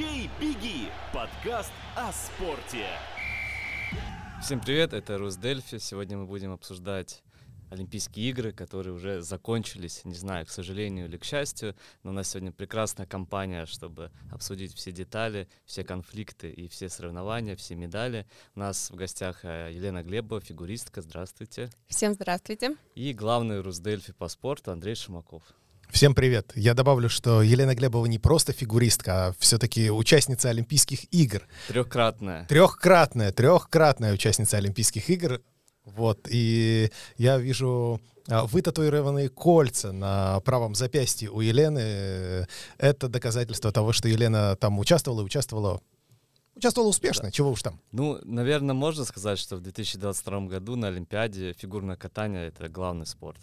«Бей, беги» – подкаст о спорте. Всем привет, это Русдельфи. Сегодня мы будем обсуждать Олимпийские игры, которые уже закончились, не знаю, к сожалению или к счастью, но у нас сегодня прекрасная компания, чтобы обсудить все детали, все конфликты и все соревнования, все медали. У нас в гостях э, Елена Глебова, фигуристка. Здравствуйте. Всем здравствуйте. И главный Русдельфи по спорту Андрей Шимаков. Всем привет. Я добавлю, что Елена Глебова не просто фигуристка, а все-таки участница Олимпийских игр. Трехкратная. Трехкратная, трехкратная участница Олимпийских игр. Вот, и я вижу а, вытатуированные кольца на правом запястье у Елены. Это доказательство того, что Елена там участвовала и участвовала Участвовала успешно, да. чего уж там. Ну, наверное, можно сказать, что в 2022 году на Олимпиаде фигурное катание — это главный спорт.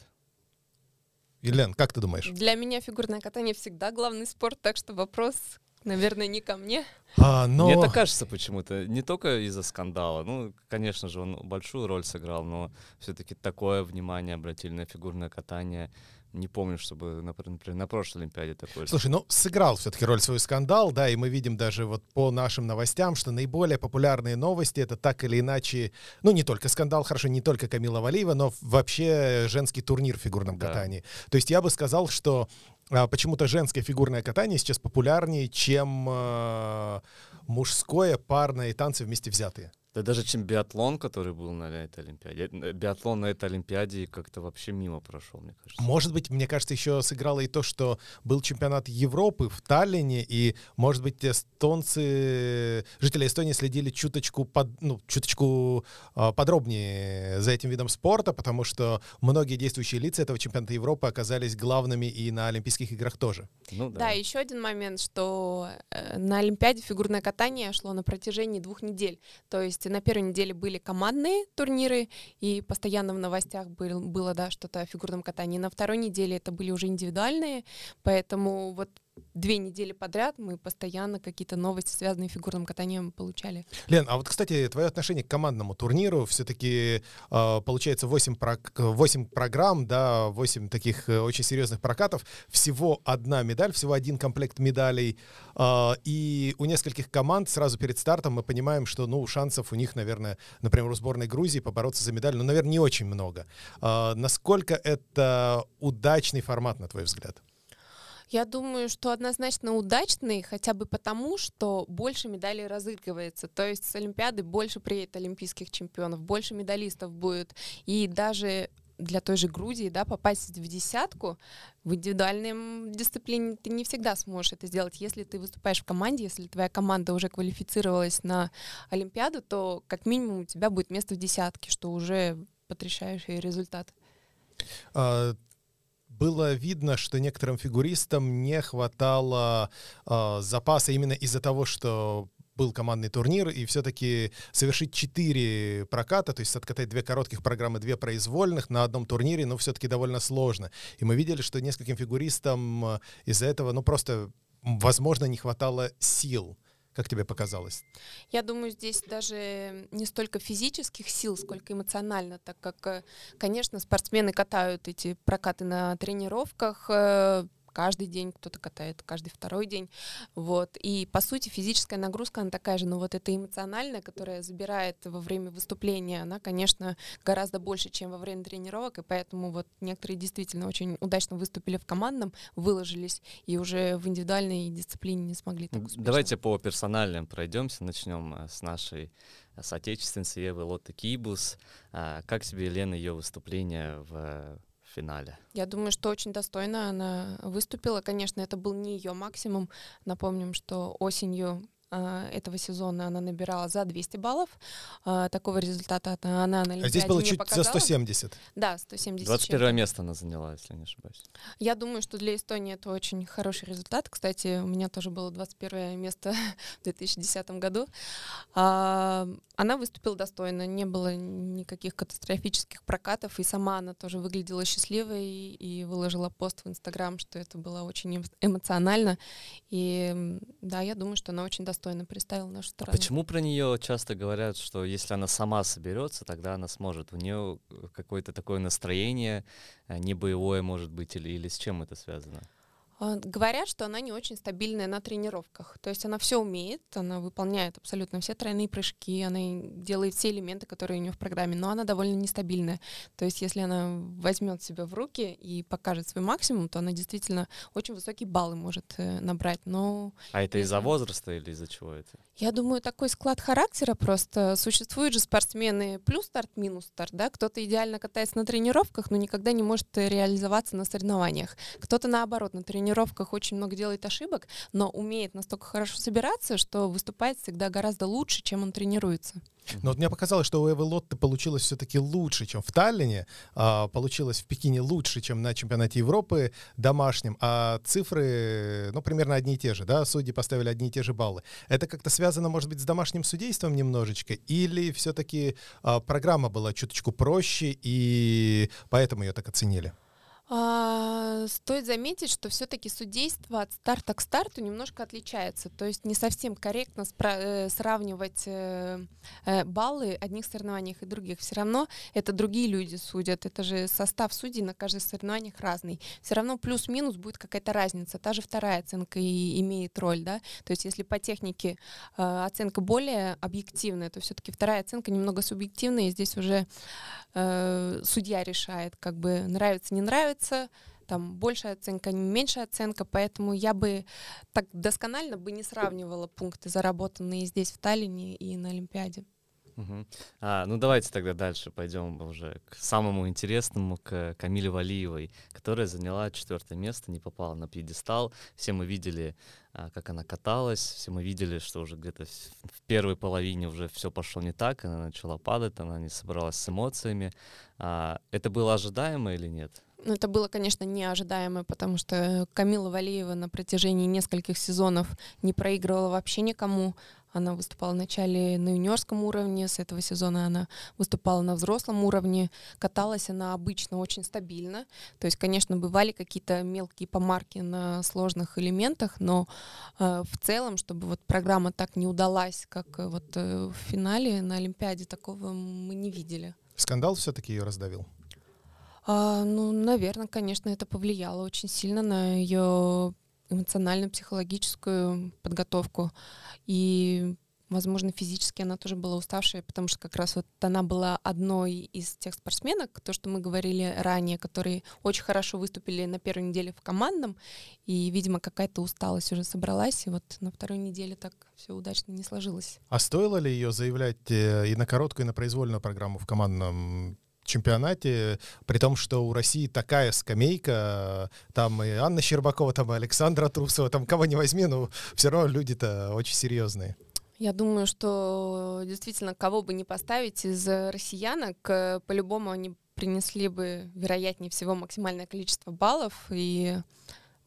Елен, как ты думаешь? Для меня фигурное катание всегда главный спорт, так что вопрос, наверное, не ко мне. А, но... Мне это кажется почему-то, не только из-за скандала. Ну, конечно же, он большую роль сыграл, но все-таки такое внимание обратили на фигурное катание не помню, чтобы, например, на прошлой Олимпиаде такое. Слушай, ну сыграл все-таки роль свой скандал, да, и мы видим даже вот по нашим новостям, что наиболее популярные новости это так или иначе, ну не только скандал, хорошо, не только Камила Валиева, но вообще женский турнир в фигурном да. катании. То есть я бы сказал, что а, почему-то женское фигурное катание сейчас популярнее, чем а, мужское парное и танцы вместе взятые. Да даже чем биатлон, который был на этой Олимпиаде. Э, биатлон на этой Олимпиаде как-то вообще мимо прошел, мне кажется. Может быть, мне кажется, еще сыграло и то, что был чемпионат Европы в Таллине, и, может быть, эстонцы, жители Эстонии следили чуточку, под, ну, чуточку э, подробнее за этим видом спорта, потому что многие действующие лица этого чемпионата Европы оказались главными и на Олимпийских играх тоже. Ну, да. да, еще один момент, что э, на Олимпиаде фигурное катание шло на протяжении двух недель. То есть на первой неделе были командные турниры, и постоянно в новостях был, было, да, что-то о фигурном катании. На второй неделе это были уже индивидуальные, поэтому вот две недели подряд мы постоянно какие-то новости, связанные с фигурным катанием, получали. Лен, а вот, кстати, твое отношение к командному турниру, все-таки э, получается 8, про 8 программ, да, 8 таких э, очень серьезных прокатов, всего одна медаль, всего один комплект медалей, э, и у нескольких команд сразу перед стартом мы понимаем, что, ну, шансов у них, наверное, например, у сборной Грузии побороться за медаль, ну, наверное, не очень много. Э, насколько это удачный формат, на твой взгляд? Я думаю, что однозначно удачный, хотя бы потому, что больше медалей разыгрывается. То есть с Олимпиады больше приедет олимпийских чемпионов, больше медалистов будет. И даже для той же Грузии, да, попасть в десятку в индивидуальной дисциплине ты не всегда сможешь это сделать. Если ты выступаешь в команде, если твоя команда уже квалифицировалась на Олимпиаду, то как минимум у тебя будет место в десятке, что уже потрясающий результат. А, было видно, что некоторым фигуристам не хватало э, запаса именно из-за того, что был командный турнир, и все-таки совершить четыре проката, то есть откатать две коротких программы, две произвольных на одном турнире, ну, все-таки довольно сложно. И мы видели, что нескольким фигуристам из-за этого, ну, просто, возможно, не хватало сил. Как тебе показалось? Я думаю, здесь даже не столько физических сил, сколько эмоционально, так как, э, конечно, спортсмены катают эти прокаты на тренировках, э, каждый день, кто-то катает каждый второй день. Вот. И, по сути, физическая нагрузка, она такая же, но вот эта эмоциональная, которая забирает во время выступления, она, конечно, гораздо больше, чем во время тренировок, и поэтому вот некоторые действительно очень удачно выступили в командном, выложились, и уже в индивидуальной дисциплине не смогли так успешно. Давайте по персональным пройдемся, начнем э, с нашей э, соотечественницы Евы Лотты Кибус. А, как тебе, Елена, ее выступление в финале. Я думаю, что очень достойно она выступила. Конечно, это был не ее максимум. Напомним, что осенью этого сезона она набирала за 200 баллов. А, такого результата она на Олимпиаде А здесь было чуть показала. за 170. Да, 170. 21 место она заняла, если не ошибаюсь. Я думаю, что для Эстонии это очень хороший результат. Кстати, у меня тоже было 21 место в 2010 году. А, она выступила достойно, не было никаких катастрофических прокатов, и сама она тоже выглядела счастливой и выложила пост в Инстаграм, что это было очень эмоционально. И да, я думаю, что она очень достойна достойно представил нашу страну. А почему про нее часто говорят, что если она сама соберется, тогда она сможет? У нее какое-то такое настроение, э, не боевое, может быть, или, или с чем это связано? А, говорят, что она не очень стабильная на тренировках. То есть она все умеет, она выполняет абсолютно все тройные прыжки, она делает все элементы, которые у нее в программе, но она довольно нестабильная. То есть если она возьмет себя в руки и покажет свой максимум, то она действительно очень высокие баллы может э, набрать. Но а это из-за возраста или из-за чего это? Я думаю, такой склад характера просто. Существуют же спортсмены плюс старт, минус старт, да? Кто-то идеально катается на тренировках, но никогда не может реализоваться на соревнованиях. Кто-то наоборот на тренировках очень много делает ошибок, но умеет настолько хорошо собираться, что выступает всегда гораздо лучше, чем он тренируется. Но вот мне показалось, что у Эвы Лотты получилось все-таки лучше, чем в Таллине, а, получилось в Пекине лучше, чем на чемпионате Европы домашнем, а цифры, ну, примерно одни и те же, да, судьи поставили одни и те же баллы. Это как-то связано, может быть, с домашним судейством немножечко, или все-таки а, программа была чуточку проще, и поэтому ее так оценили? А, стоит заметить, что все-таки судейство от старта к старту немножко отличается. То есть не совсем корректно э, сравнивать э, э, баллы одних соревнованиях и других. Все равно это другие люди судят. Это же состав судей на каждых соревнованиях разный. Все равно плюс-минус будет какая-то разница. Та же вторая оценка и имеет роль. Да? То есть если по технике оценка более объективная, то все-таки вторая оценка немного субъективная. И здесь уже судья решает, как бы нравится, не нравится нравится, там большая оценка, меньшая оценка, поэтому я бы так досконально бы не сравнивала пункты, заработанные здесь в Таллине и на Олимпиаде. Угу. А, ну давайте тогда дальше пойдем уже к самому интересному, к Камиле Валиевой, которая заняла четвертое место, не попала на пьедестал. Все мы видели, а, как она каталась, все мы видели, что уже где-то в, первой половине уже все пошло не так, она начала падать, она не собралась с эмоциями. А, это было ожидаемо или нет? Ну, это было, конечно, неожидаемо, потому что Камила Валиева на протяжении нескольких сезонов не проигрывала вообще никому. Она выступала вначале на юниорском уровне, с этого сезона она выступала на взрослом уровне. Каталась она обычно очень стабильно. То есть, конечно, бывали какие-то мелкие помарки на сложных элементах, но э, в целом, чтобы вот программа так не удалась, как э, вот э, в финале на Олимпиаде, такого мы не видели. Скандал все-таки ее раздавил? А, ну, наверное, конечно, это повлияло очень сильно на ее эмоционально-психологическую подготовку. И, возможно, физически она тоже была уставшая, потому что как раз вот она была одной из тех спортсменок, то, что мы говорили ранее, которые очень хорошо выступили на первой неделе в командном, и, видимо, какая-то усталость уже собралась, и вот на второй неделе так все удачно не сложилось. А стоило ли ее заявлять э, и на короткую, и на произвольную программу в командном чемпионате, при том, что у России такая скамейка, там и Анна Щербакова, там и Александра Трусова, там кого не возьми, но все равно люди-то очень серьезные. Я думаю, что действительно, кого бы не поставить из россиянок, по-любому они принесли бы, вероятнее всего, максимальное количество баллов, и,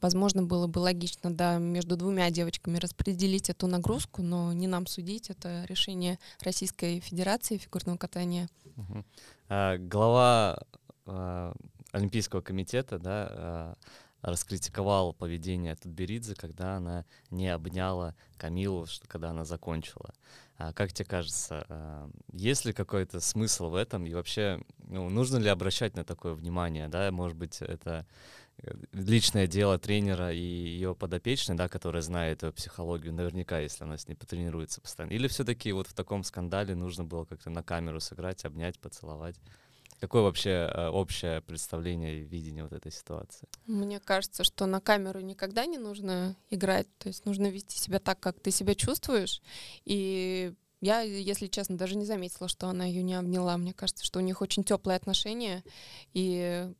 возможно, было бы логично, да, между двумя девочками распределить эту нагрузку, но не нам судить, это решение Российской Федерации фигурного катания. Угу. А, глава а, Олимпийского комитета, да, а, раскритиковал поведение Тутберидзе, когда она не обняла Камилу, что, когда она закончила. А как тебе кажется, а, есть ли какой-то смысл в этом? И вообще, ну, нужно ли обращать на такое внимание? Да? Может быть, это личное дело тренера и ее подопечной, да, которая знает психологию, наверняка, если она с ней потренируется постоянно. Или все-таки вот в таком скандале нужно было как-то на камеру сыграть, обнять, поцеловать? Какое вообще э, общее представление и видение вот этой ситуации? Мне кажется, что на камеру никогда не нужно играть, то есть нужно вести себя так, как ты себя чувствуешь. И я, если честно, даже не заметила, что она ее не обняла. Мне кажется, что у них очень теплые отношения. И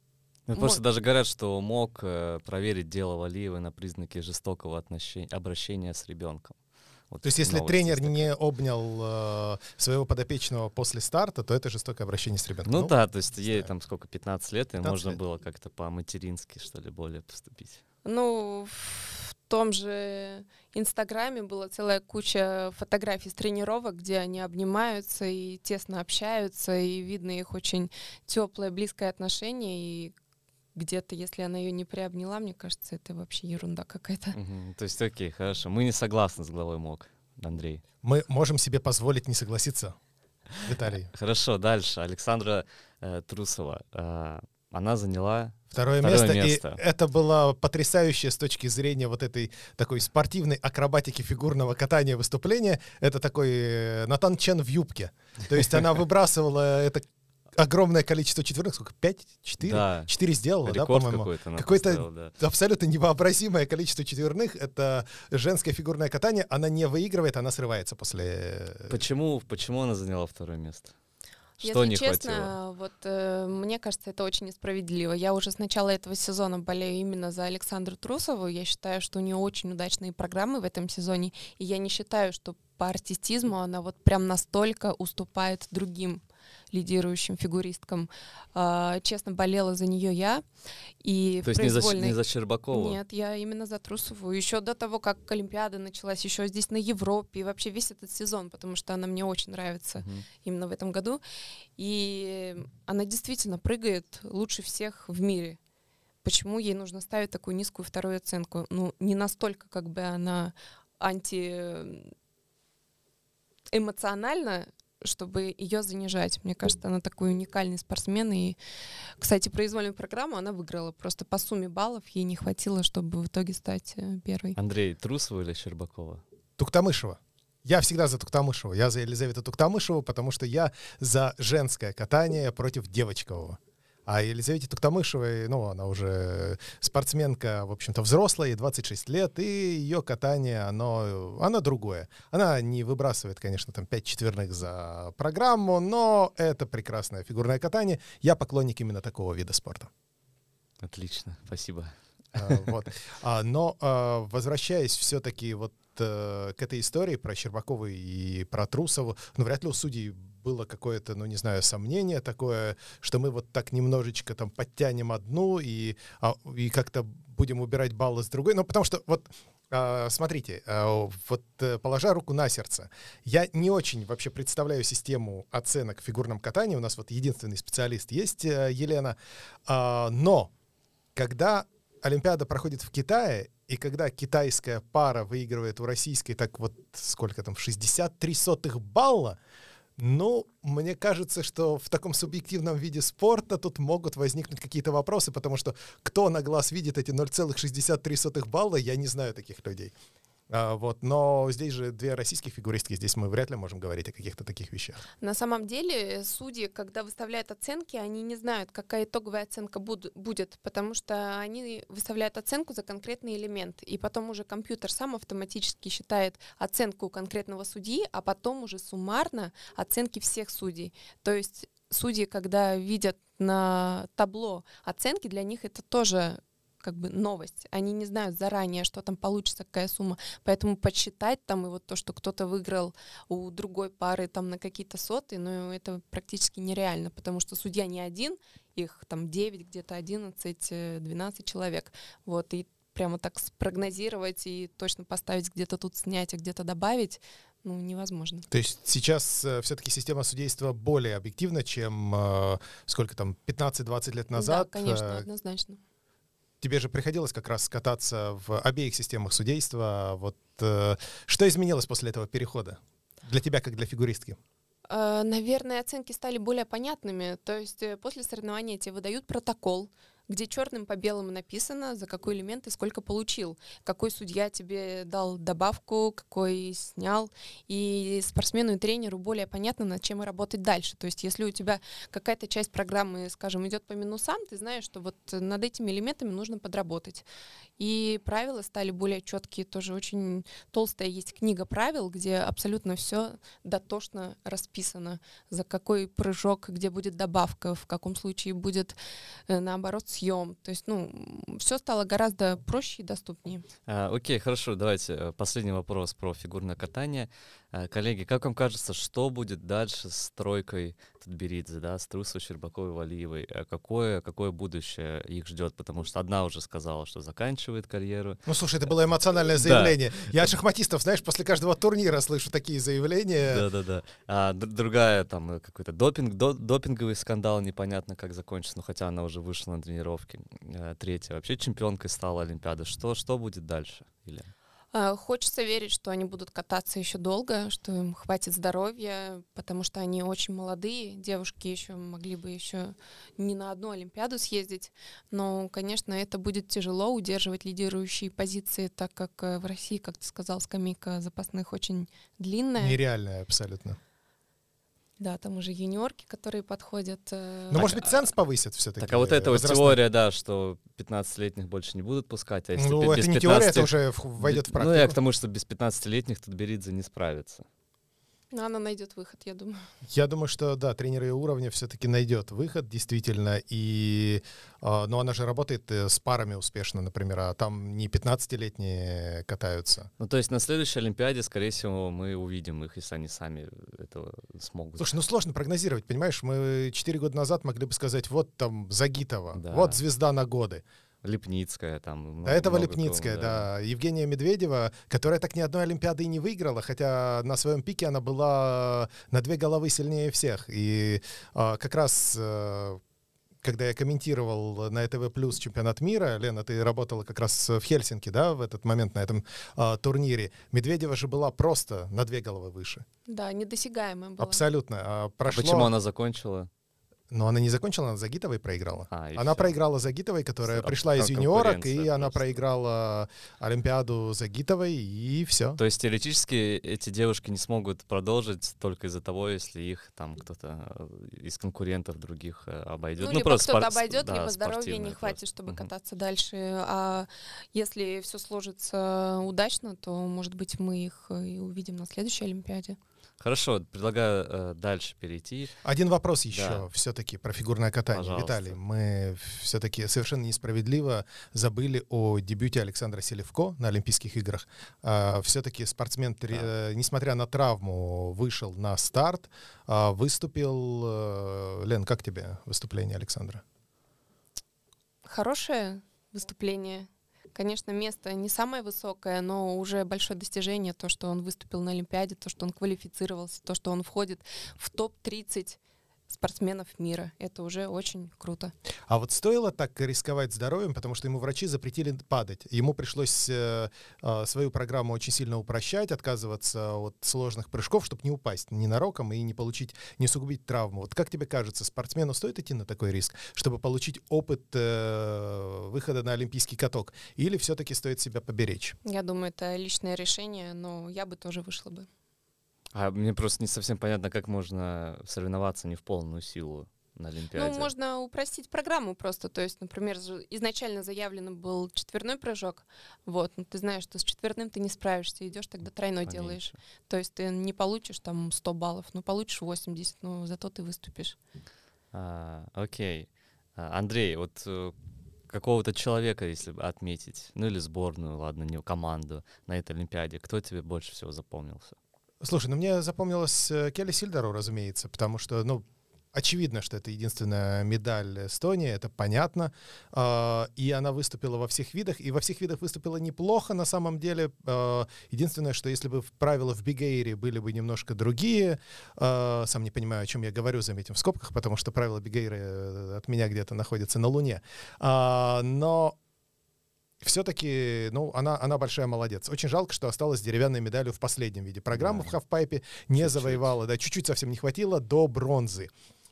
ну, просто даже говорят, что мог э, проверить дело Валиевой на признаки жестокого отношения, обращения с ребенком. Вот То есть, если тренер не обнял э, своего подопечного после старта, то это жестокое обращение с ребенком. Ну, ну да, то есть ей там сколько, 15 лет, и можно лет. было как-то по-матерински, что ли, более поступить. Ну, в том же Инстаграме была целая куча фотографий с тренировок, где они обнимаются и тесно общаются, и видно их очень теплое, близкое отношение, и где-то, если она ее не приобняла, мне кажется, это вообще ерунда какая-то. Угу. То есть, окей, хорошо. Мы не согласны с главой МОК, Андрей. Мы можем себе позволить не согласиться, Виталий. Хорошо, дальше. Александра э, Трусова. Э, она заняла Второе, Второе место, место. И это было потрясающе с точки зрения вот этой такой спортивной акробатики фигурного катания выступления. Это такой э, Натан Чен в юбке. То есть она выбрасывала это огромное количество четверных, сколько, пять, четыре? Да. Четыре сделала, да, рекорд по-моему? какой-то. она Какой-то поставила, да. абсолютно невообразимое количество четверных. Это женское фигурное катание. Она не выигрывает, она срывается после... э, Почему, почему она заняла второе место? Если Что не честно, хватило? вот э, мне кажется, это очень несправедливо. Я уже с начала этого сезона болею именно за Александру Трусову. Я считаю, что у нее очень удачные программы в этом сезоне, и я не считаю, что по артистизму она вот прям настолько уступает другим лидирующим фигуристкам. А, честно, болела за нее я. И То есть не за, произвольной- не за Щербакову? Нет, я именно за Трусову. Еще до того, как Олимпиада началась, еще здесь на Европе, и вообще весь этот сезон, потому что она мне очень нравится Мгм. именно в этом году. И она действительно прыгает лучше всех в мире. Почему ей нужно ставить такую низкую вторую оценку? Ну, не настолько, как бы она анти эмоционально, чтобы ее занижать. Мне кажется, она такой уникальный спортсмен. И, кстати, произвольную программу она выиграла. Просто по сумме баллов ей не хватило, чтобы в итоге стать э, первой. Андрей, Трусова или Щербакова? Туктамышева. Я всегда за Туктамышеву. Я за Елизавету Туктамышеву, потому что я за женское катание против девочкового. А Елизавете Туктамышевой, ну, она уже спортсменка, в общем-то, взрослая, ей 26 лет, и ее катание, оно, оно другое. Она не выбрасывает, конечно, там 5 четверных за программу, но это прекрасное фигурное катание. Я поклонник именно такого вида спорта. Отлично, спасибо. А, Вот. А, Но а, возвращаясь все-таки вот э, к этой истории про Щербакову и про Трусову, ну, вряд ли у судей было какое-то, ну, не знаю, сомнение такое, что мы вот так немножечко там подтянем одну и, а, и как-то будем убирать баллы с другой. Ну, потому что вот а, Смотрите, а, вот э, положа руку на сердце, я не очень вообще представляю систему оценок в фигурном катании. У нас вот единственный специалист есть, э, Елена. А, Но когда Олимпиада проходит в Китае, и когда китайская пара выигрывает у российской так вот сколько там, 63 сотых балла, ну, мне кажется, что в таком субъективном виде спорта тут могут возникнуть какие-то вопросы, потому что кто на глаз видит эти 0,63 балла, я не знаю таких людей. А, вот, но здесь же две российских фигуристки, здесь мы вряд ли можем говорить о каких-то таких вещах. На самом деле судьи, когда выставляют оценки, они не знают, какая итоговая оценка буд- будет, потому что они выставляют оценку за конкретный элемент, и потом уже компьютер сам автоматически считает оценку конкретного судьи, а потом уже суммарно оценки всех судей. То есть судьи, когда видят на табло оценки, для них это тоже как бы новость. Они не знают заранее, что там получится, какая сумма. Поэтому подсчитать там и вот то, что кто-то выиграл у другой пары там на какие-то соты, ну, это практически нереально, потому что судья не один, их там 9, где-то 11, э, 12 человек. Вот, и прямо так спрогнозировать и точно поставить где-то тут снять, а где-то добавить, ну, невозможно. То есть сейчас все-таки система судейства более объективна, чем э, сколько там, 15-20 лет назад? Да, конечно, Э, однозначно. Тебе же приходилось как раз кататься в обеих системах судейства. Вот э, что изменилось после этого перехода? Для тебя, как для фигуристки? Э, Наверное, оценки стали более понятными. То есть э, после соревнования тебе выдают протокол, где черным по белому написано, за какой элемент ты сколько получил, какой судья тебе дал добавку, какой снял. И спортсмену и тренеру более понятно, над чем и работать дальше. То есть если у тебя какая-то часть программы, скажем, идет по минусам, ты знаешь, что вот над этими элементами нужно подработать. И правила стали более четкие. Тоже очень толстая есть книга правил, где абсолютно все дотошно расписано. За какой прыжок, где будет добавка, в каком случае будет, э, наоборот, съем. То есть, ну, все стало гораздо проще и доступнее. А, окей, хорошо, давайте э, последний вопрос про фигурное катание. А, коллеги, как вам кажется, что будет дальше с тройкой Тутберидзе, да, с Трусовой, Щербаковой, Валиевой? А Какое, какое будущее их ждет? Потому что одна уже сказала, что заканчивает карьеру. Ну, слушай, это было эмоциональное Да. заявление. Я от шахматистов, знаешь, после каждого турнира слышу такие заявления. Да-да-да. А другая, там, э, какой-то допинг, до- допинговый скандал, непонятно, как закончится, ну, хотя она уже вышла на тренировки. Э, Третья, вообще чемпионкой стала Олимпиады. Что, что будет дальше, Илья? А, Хочется верить, что они будут кататься еще долго, что им хватит здоровья, потому что они очень молодые. Девушки еще могли бы еще не на одну Олимпиаду съездить. Но, конечно, это будет тяжело удерживать лидирующие позиции, так как э, в России, как ты сказал, скамейка запасных очень длинная. Нереальная абсолютно. Да, там уже юниорки, которые подходят. э, Ну, может быть, ценз повысят все-таки? Так а вот эта вот теория, да, что 15-летних больше не будут пускать, а если Ну, пи- это без не теория, это 15 уже войдет в Ну, я к практику. тому, что без 15-летних Тутберидзе не справится. Но она найдет выход, я думаю. Я думаю, что да, тренер ее уровня все-таки найдет выход, действительно. И, а, но она же работает э, с парами успешно, например, а там не 15-летние катаются. Ну, то есть на следующей Олимпиаде, скорее всего, мы увидим их, если они сами этого смогут. Слушай, ну сложно прогнозировать, понимаешь? Мы 4 года назад могли бы сказать, вот там Загитова, Да. вот звезда на годы. Липницкая там. До этого много кого, Лепницкая, да. Евгения Медведева, которая так ни одной Олимпиады и не выиграла, хотя на своем пике она была на две головы сильнее всех. И а, как раз э, когда я комментировал на ТВ Плюс чемпионат мира, Лена, ты работала как раз в Хельсинки, да, в этот момент на этом а, турнире. Медведева же была просто на две головы выше. Да, недосягаемая была. Абсолютно. А, А прошло... Почему она закончила? Но она не закончила, она Загитовой проиграла. А, Она всё. проиграла Загитовой, которая С- пришла из кон- юниорок, и конкуренция она просто. проиграла Олимпиаду Загитовой, и все. То есть теоретически эти девушки не смогут продолжить только из-за того, если их там кто-то э, из конкурентов других э, обойдет. Ну, либо кто-то спор- обойдет, да, либо здоровья не хватит, просто. чтобы Мгм. кататься дальше. А если все сложится удачно, то, может быть, мы их э, и увидим на следующей Олимпиаде. Хорошо, предлагаю э, дальше перейти. Один вопрос еще Да. все-таки про фигурное катание. Пожалуйста. Виталий, мы все-таки совершенно несправедливо забыли о дебюте Александра Селевко на Олимпийских играх. все-таки спортсмен, Да. э, несмотря на травму, вышел на старт, а, выступил. э, Лен, как тебе выступление Александра? Хорошее выступление. Конечно, место не самое высокое, но уже большое достижение то, что он выступил на Олимпиаде, то, что он квалифицировался, то, что он входит в топ-30 спортсменов мира. Это уже очень круто. А вот стоило так рисковать здоровьем, потому что ему врачи запретили падать. Ему пришлось э, э, свою программу очень сильно упрощать, отказываться от сложных прыжков, чтобы не упасть ненароком и не получить, не сугубить травму. Вот как тебе кажется, спортсмену стоит идти на такой риск, чтобы получить опыт э, выхода на олимпийский каток? Или все-таки стоит себя поберечь? Я думаю, это личное решение, но я бы тоже вышла бы. А мне просто не совсем понятно, как можно соревноваться не в полную силу на Олимпиаде. Ну, можно упростить программу просто. То есть, например, изначально заявлен был четверной прыжок. Вот, но ты знаешь, что с четверным ты не справишься, идешь тогда тройной Поменьше. делаешь. То есть ты не получишь там 100 баллов, но получишь 80, но зато ты выступишь. А, окей. А, Андрей, вот э, какого-то человека, если отметить, ну или сборную, ладно, не команду на этой Олимпиаде, кто тебе больше всего запомнился? Слушай, ну мне запомнилась э, Келли Сильдару, разумеется, потому что, ну, очевидно, что это единственная медаль Эстонии, это понятно. А, И она выступила во всех видах, и во всех видах выступила неплохо на самом деле. А, Единственное, что если бы правила в Бигейре были бы немножко другие, а, сам не понимаю, о чем я говорю, заметим в скобках, потому что правила Бигейра э, от меня где-то находятся на Луне. Но все-таки, ну, она, она большая молодец. Очень жалко, что осталась деревянной медалью в последнем виде программы Да. в хавпайпе, не Чуть-чуть. завоевала, да, чуть-чуть совсем не хватило до бронзы.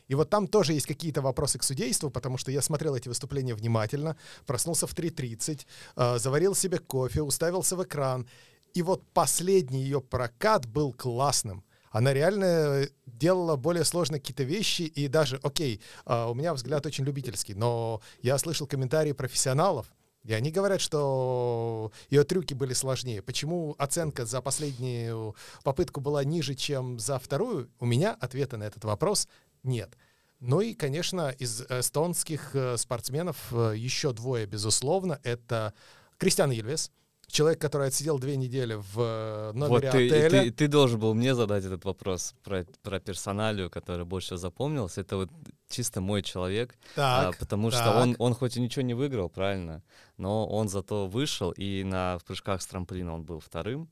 И вот там тоже есть какие-то вопросы к судейству, потому что я смотрел эти выступления внимательно, проснулся в 3.30, э, заварил себе кофе, уставился в экран. И вот последний ее прокат был классным. Она реально э, делала более сложные какие-то вещи, и даже, окей, э, у меня взгляд очень любительский, но я слышал комментарии профессионалов, и они говорят, что ее трюки были сложнее. Почему оценка за последнюю попытку была ниже, чем за вторую? У меня ответа на этот вопрос нет. Ну и, конечно, из эстонских э, спортсменов э, еще двое, безусловно. Это Кристиан Ильвес, человек, который отсидел две недели в э, номере вот ты, отеля. ты, ты должен был мне задать этот вопрос про, про персоналию, который больше запомнился. Это вот чисто мой человек, а, Так, потому что так. он, он хоть и ничего не выиграл, правильно, но он зато вышел, и на в прыжках с трамплина он был вторым.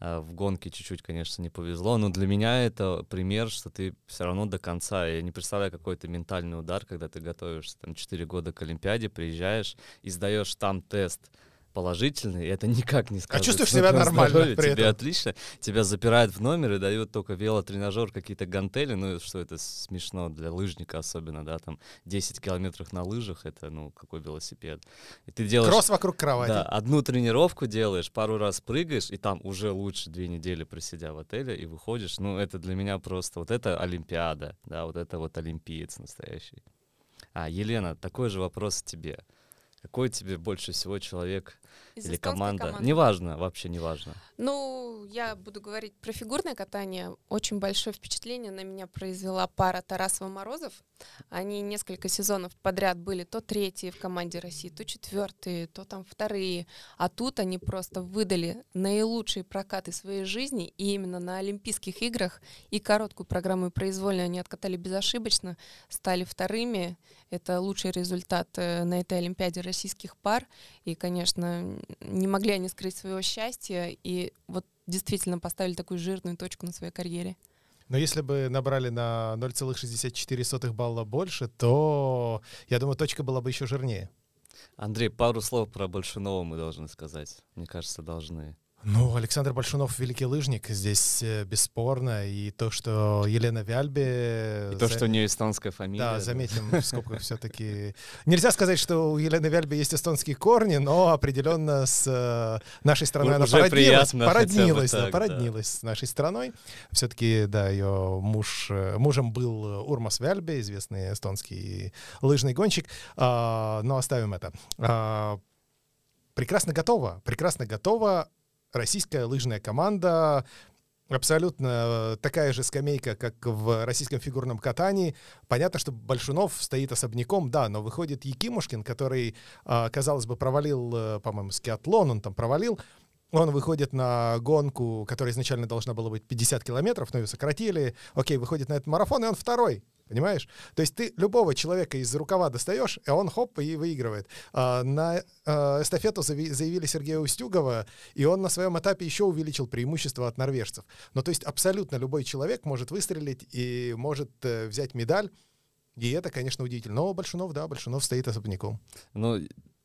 А, В гонке чуть-чуть, конечно, не повезло, но для меня это пример, что ты все равно до конца. Я не представляю какой-то ментальный удар, когда ты готовишься там 4 года к Олимпиаде, приезжаешь и сдаешь там тест положительный, и это никак не сказывается. А чувствуешь себя нормально здоровье, при Тебе этом? отлично. Тебя запирают в номер и дают только велотренажер, какие-то гантели. Ну, что это смешно для лыжника особенно, да, там 10 километров на лыжах, это, ну, какой велосипед. И ты делаешь... Кросс вокруг кровати. Да, одну тренировку делаешь, пару раз прыгаешь, и там уже лучше две недели просидя в отеле, и выходишь. Ну, это для меня просто... Вот это Олимпиада, да, вот это вот олимпиец настоящий. А, Елена, такой же вопрос тебе. Какой тебе больше всего человек Из или команда? команды. Неважно, вообще неважно. Ну, я буду говорить про фигурное катание. Очень большое впечатление на меня произвела пара Тарасова-Морозов. Они несколько сезонов подряд были то третьи в команде России, то четвертые, то там вторые. А тут они просто выдали наилучшие прокаты своей жизни. И именно на Олимпийских играх и короткую программу и произвольную они откатали безошибочно, стали вторыми. Это лучший результат э, на этой Олимпиаде российских пар. И, конечно, не могли они скрыть своего счастья. И вот действительно поставили такую жирную точку на своей карьере. Но если бы набрали на 0,64 балла больше, то, я думаю, точка была бы еще жирнее. Андрей, пару слов про Большунова мы должны сказать. Мне кажется, должны. Ну, Александр Большунов великий лыжник, здесь э, бесспорно. И то, что Елена Вяльбе... И то, за- что у нее эстонская фамилия. Да, заметим, в скобках все-таки. Нельзя сказать, что у Елены Вяльбе есть эстонские корни, но определенно с э, нашей страной она породнилась, породнилась, да, так, да. породнилась с нашей страной. Все-таки, да, ее муж, э, мужем был Урмас Вяльбе, известный эстонский лыжный гонщик. А, но оставим это. А, прекрасно готова, прекрасно готова российская лыжная команда. Абсолютно э, такая же скамейка, как в российском фигурном катании. Понятно, что Большунов стоит особняком, да, но выходит Якимушкин, который, а, казалось бы, провалил, э, по-моему, скиатлон, он там провалил. Он выходит на гонку, которая изначально должна была быть 50 километров, но ее сократили. Окей, выходит на этот марафон, и он второй. Понимаешь? То есть ты любого человека из рукава достаешь, и он хоп, и выигрывает. А, на а, эстафету заявили Сергея Устюгова, и он на своем этапе еще увеличил преимущество от норвежцев. Ну, то есть абсолютно любой человек может выстрелить и может э, взять медаль. И это, конечно, удивительно. Но Большунов, да, Большунов стоит особняком. Ну,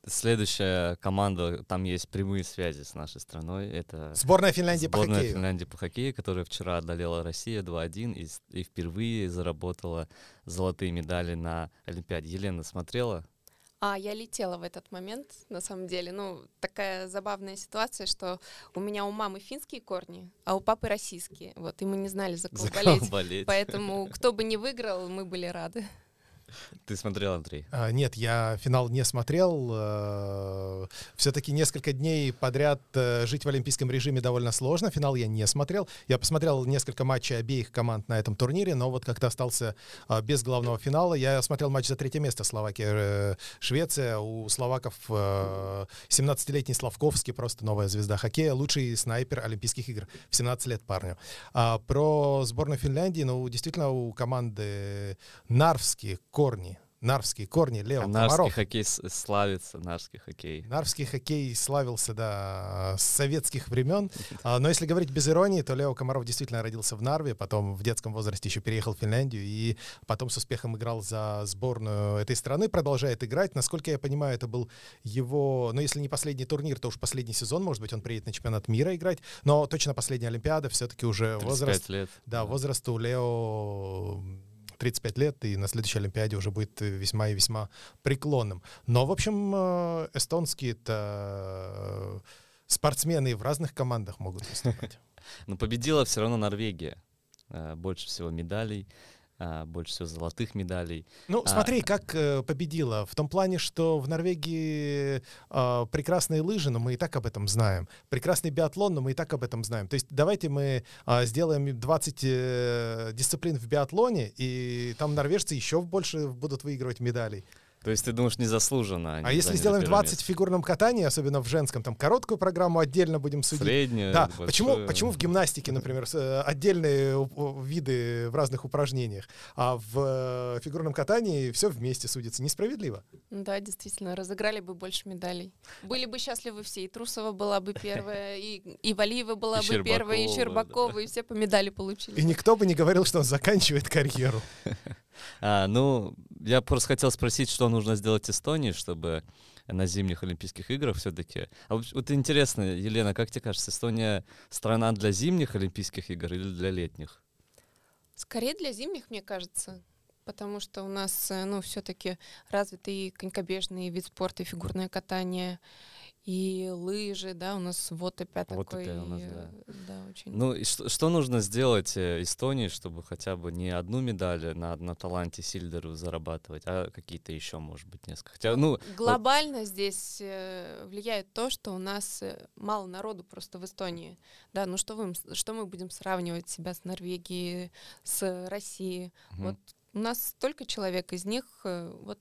следующая команда, там есть прямые связи с нашей страной. Это Сборная Финляндии по сборная хоккею. Финляндии по хоккею, которая вчера одолела Россию 2-1 и, и впервые заработала золотые медали на Олимпиаде. Елена смотрела? А я летела в этот момент, на самом деле. Ну, такая забавная ситуация, что у меня у мамы финские корни, а у папы российские. Вот, и мы не знали, за кого За кого болеть. болеть? Поэтому кто бы не выиграл, мы были рады. Ты смотрел, Андрей? А, Нет, я финал не смотрел. Все-таки несколько дней подряд э, жить в олимпийском режиме довольно сложно. Финал я не смотрел. Я посмотрел несколько матчей обеих команд на этом турнире, но вот как-то остался а, без главного финала. Я смотрел матч за третье место Словакия-Швеция. У словаков э, 17-летний Славковский, просто новая звезда хоккея, лучший снайпер Олимпийских игр. В 17 лет парню. А про сборную Финляндии, ну, действительно, у команды нарвские корни. Нарвские корни, Лео А нарский Комаров. хоккей славится, нарский хоккей. Нарвский хоккей славился, да, с советских времен. А, Но если говорить без иронии, то Лео Комаров действительно родился в Нарве, потом в детском возрасте еще переехал в Финляндию и потом с успехом играл за сборную этой страны, продолжает играть. Насколько я понимаю, это был его, ну если не последний турнир, то уж последний сезон, может быть, он приедет на чемпионат мира играть, но точно последняя Олимпиада, все-таки уже 35 возраст. лет. Да, возраст у Лео 35 лет, и на следующей Олимпиаде уже будет э, весьма и весьма преклонным. Но, в общем, э, эстонские-то спортсмены в разных командах могут выступать. Но победила все равно Норвегия. Э, Больше всего медалей, э, больше всего золотых медалей. Ну, А. смотри, как э, победила. В том плане, что в Норвегии э, прекрасные лыжи, но мы и так об этом знаем. Прекрасный биатлон, но мы и так об этом знаем. То есть давайте мы а, сделаем 20 э, дисциплин в биатлоне, и там норвежцы еще больше будут выигрывать медалей. То есть ты думаешь, незаслуженно они А если заняли сделаем первое 20 в фигурном катании, особенно в женском, там короткую программу отдельно будем судить. Среднее, Да, большое. почему, почему в гимнастике, например, э, отдельные виды в разных упражнениях, а в э, фигурном катании все вместе судится? Несправедливо. Да, действительно, разыграли бы больше медалей. Были бы счастливы все. И Трусова была бы первая, и, и Валиева была И бы первая, и Щербакова, Щербакова, и все по медали получили. И никто бы не говорил, что он заканчивает карьеру. А, ну, я просто хотел спросить, что нужно сделать Эстонии, чтобы на зимних Олимпийских играх все-таки. А вот, вот интересно, Елена, как тебе кажется, Эстония страна для зимних Олимпийских игр или для летних? Скорее для зимних, мне кажется потому что у нас, э, ну, все-таки развитый конькобежный вид спорта и фигурное катание, и лыжи, да, у нас вот опять вот такой, опять у нас, да. да, очень. Ну, и что, что нужно сделать э, Эстонии, чтобы хотя бы не одну медаль на, на таланте Сильдеру зарабатывать, а какие-то еще, может быть, несколько? Хотя, ну, Глобально вот... здесь э, влияет то, что у нас мало народу просто в Эстонии, да, ну что, вы, что мы будем сравнивать себя с Норвегией, с Россией, угу. вот у нас столько человек, из них э, вот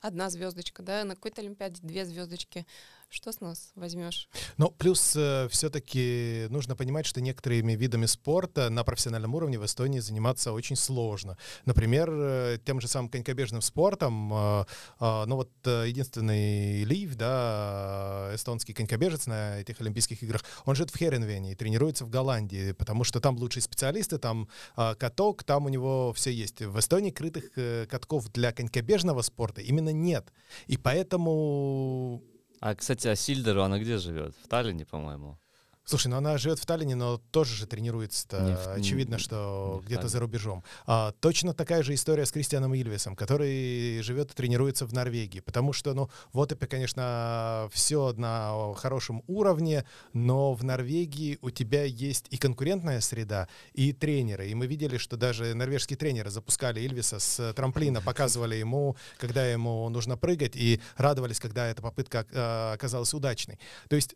одна звездочка, да, на какой-то Олимпиаде две звездочки что с нас возьмешь? Ну, плюс э, все-таки нужно понимать, что некоторыми видами спорта на профессиональном уровне в Эстонии заниматься очень сложно. Например, э, тем же самым конькобежным спортом, э, э, ну вот э, единственный Лив, да, эстонский конькобежец на этих Олимпийских играх, он живет в Херенвене и тренируется в Голландии, потому что там лучшие специалисты, там э, каток, там у него все есть. В Эстонии крытых э, катков для конькобежного спорта именно нет. И поэтому а, кстати, а Сильдеру она где живет? В Таллине, по-моему. Слушай, ну она живет в Таллине, но тоже же тренируется. Очевидно, что где-то за рубежом. А, точно такая же история с Кристианом Ильвесом, который живет и тренируется в Норвегии. Потому что, ну, вот это, конечно, все на хорошем уровне, но в Норвегии у тебя есть и конкурентная среда, и тренеры. И мы видели, что даже норвежские тренеры запускали Ильвеса с трамплина, показывали ему, когда ему нужно прыгать, и радовались, когда эта попытка а, оказалась удачной. То есть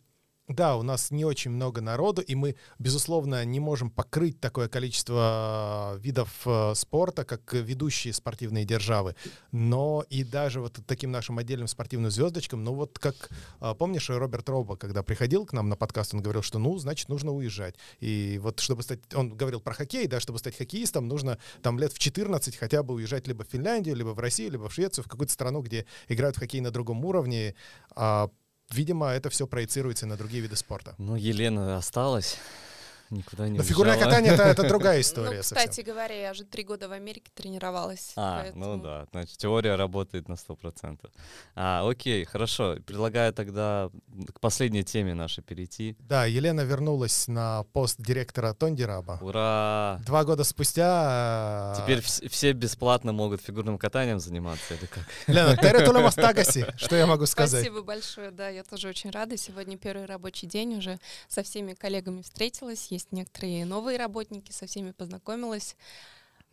да, у нас не очень много народу, и мы, безусловно, не можем покрыть такое количество э, видов э, спорта, как ведущие спортивные державы. Но и даже вот таким нашим отдельным спортивным звездочкам, ну вот как, э, помнишь, Роберт Роба, когда приходил к нам на подкаст, он говорил, что, ну, значит, нужно уезжать. И вот чтобы стать, он говорил про хоккей, да, чтобы стать хоккеистом, нужно там лет в 14 хотя бы уезжать либо в Финляндию, либо в Россию, либо в Швецию, в какую-то страну, где играют в хоккей на другом уровне. Видимо, это все проецируется на другие виды спорта. Ну, Елена осталась никуда не Но фигурное катание это, это другая история. Ну, кстати совсем. говоря, я же три года в Америке тренировалась. А, поэтому... ну да, значит, теория работает на сто процентов. А, окей, хорошо. Предлагаю тогда к последней теме нашей перейти. Да, Елена вернулась на пост директора Тондираба. Ура! Два года спустя... Э, Теперь вс- все бесплатно могут фигурным катанием заниматься или как? Лена, Теретулема Тагаси, что я могу сказать? Спасибо большое, да, я тоже очень рада. Сегодня первый рабочий день, уже со всеми коллегами встретилась, есть некоторые новые работники, со всеми познакомилась.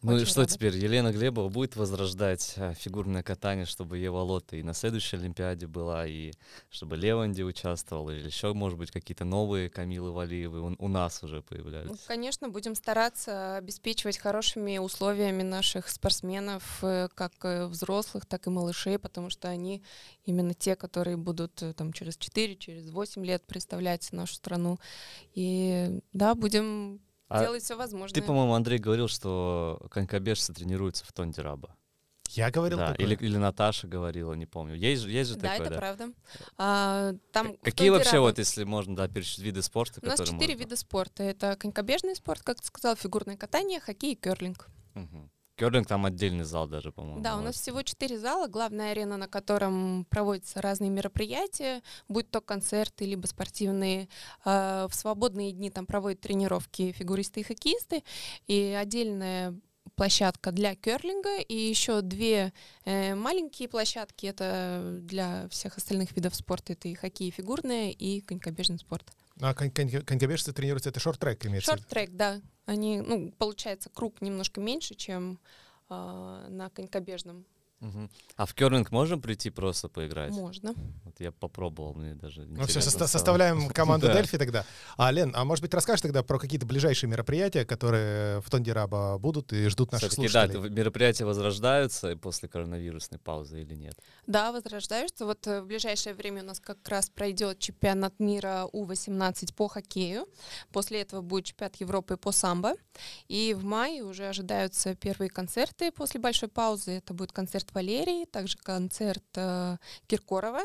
Ну Очень и что рада. теперь? Елена Глебова будет возрождать а, фигурное катание, чтобы Ева Лотта и на следующей Олимпиаде была, и чтобы Леванди участвовал, или еще, может быть, какие-то новые Камилы Валиевы у, у нас уже появлялись? Ну, конечно, будем стараться обеспечивать хорошими условиями наших спортсменов, э, как э, взрослых, так и малышей, потому что они именно те, которые будут э, там через 4, через 8 лет представлять нашу страну. И да, будем а делать все возможное. Ты, по-моему, Андрей говорил, что конькобежцы тренируются в Тондираба. Я говорил да, такое? Или, или Наташа говорила, не помню. Есть, есть же да, такое, это да? правда. А, там Какие вообще, вот, если можно, да, перечислить виды спорта? У нас четыре вида спорта. Это конькобежный спорт, как ты сказал, фигурное катание, хоккей и керлинг. Угу. Керлинг там отдельный зал даже, по-моему. Да, у нас всего четыре зала, главная арена, на котором проводятся разные мероприятия, будь то концерты, либо спортивные. А, в свободные дни там проводят тренировки фигуристы и хоккеисты, и отдельная площадка для керлинга и еще две э, маленькие площадки. Это для всех остальных видов спорта. Это и хоккей, фигурное, и конькобежный спорт. А кон- кон- конькобежцы тренируются, это шорт-трек имеется? Шорт-трек, да. Они, ну, получается, круг немножко меньше, чем э, на конькобежном. Угу. А в керлинг можно прийти просто поиграть? Можно. Вот я попробовал, мне даже Ну все, со- составляем команду Дельфи тогда. А, Лен, а может быть расскажешь тогда про какие-то ближайшие мероприятия, которые в Тондираба будут и ждут наших слушателей? Да, мероприятия возрождаются после коронавирусной паузы или нет? Да, возрождаются. Вот э, в ближайшее время у нас как раз пройдет чемпионат мира У-18 по хоккею. После этого будет чемпионат Европы по самбо. И в мае уже ожидаются первые концерты после большой паузы. Это будет концерт Валерии, также концерт э, Киркорова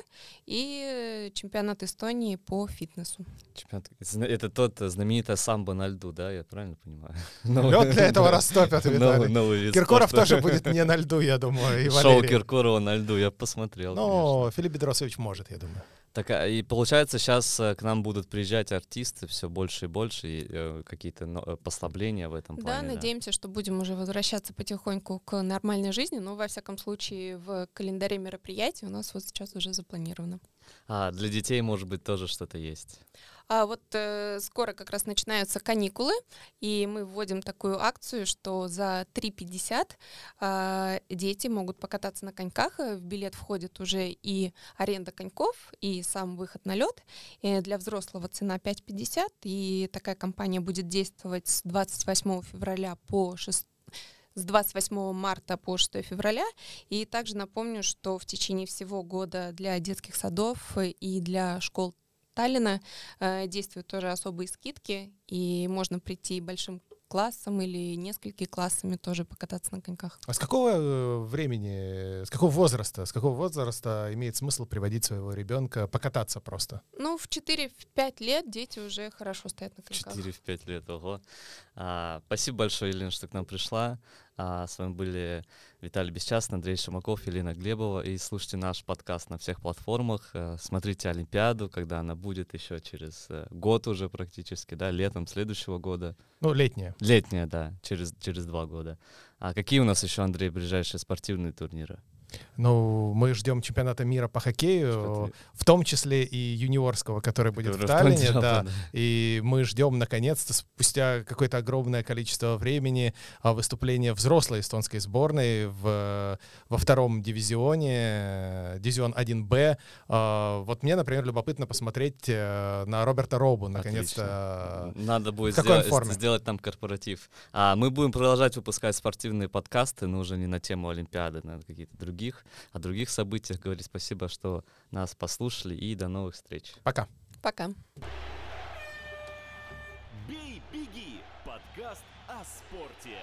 и чемпионат Эстонии по фитнесу. Чемпионат... Это тот знаменитый самбо на льду, да, я правильно понимаю? Лед для этого растопят, Новый, новый вид Киркоров тоже будет не на льду, я думаю, и Шоу Валерий. Киркорова на льду, я посмотрел. Но Филипп Бедросович может, я думаю. Так, а, и получается, сейчас к нам будут приезжать артисты все больше и больше, и э, какие-то но- э, послабления в этом Да, плане. надеемся, что будем уже возвращаться потихоньку к нормальной жизни, но во всяком случае в календаре мероприятий у нас вот сейчас уже запланировано. А для детей, может быть, тоже что-то есть. А вот э, скоро как раз начинаются каникулы, и мы вводим такую акцию, что за 3,50 э, дети могут покататься на коньках. Э, В билет входит уже и аренда коньков, и сам выход на лед. Э, Для взрослого цена 5,50, и такая компания будет действовать с 28 февраля по 6 с 28 марта по 6 февраля. И также напомню, что в течение всего года для детских садов и для школ Таллина э, действуют тоже особые скидки, и можно прийти большим классом или несколькими классами тоже покататься на коньках. А с какого э, времени, с какого возраста, с какого возраста имеет смысл приводить своего ребенка покататься просто? Ну, в 4-5 лет дети уже хорошо стоят на коньках. 4-5 лет, ого. А, спасибо большое, Елена, что к нам пришла. А, с вами были Виталий Бесчастный, Андрей Шимаков, Елена Глебова. И слушайте наш подкаст на всех платформах. Э, Смотрите Олимпиаду, когда она будет еще через э, год уже практически, да, летом следующего года. Ну, летняя. Летняя, да, через, через два года. А какие у нас еще, Андрей, ближайшие спортивные турниры? Ну, мы ждем чемпионата мира по хоккею, в том числе и юниорского, который будет Который в Таллине, понедельник, да. да. И мы ждем, наконец-то, спустя какое-то огромное количество времени, а, выступления взрослой эстонской сборной в, во втором дивизионе, э, дивизион 1Б. А, Вот мне, например, любопытно посмотреть э, на Роберта Робу, наконец-то. Надо будет в сделать, форме? сделать там корпоратив. А мы будем продолжать выпускать спортивные подкасты, но уже не на тему Олимпиады, на какие-то других, о других событиях говорить. Спасибо, что нас послушали, и до новых встреч. Пока. Пока. «Бей, беги» — подкаст о спорте.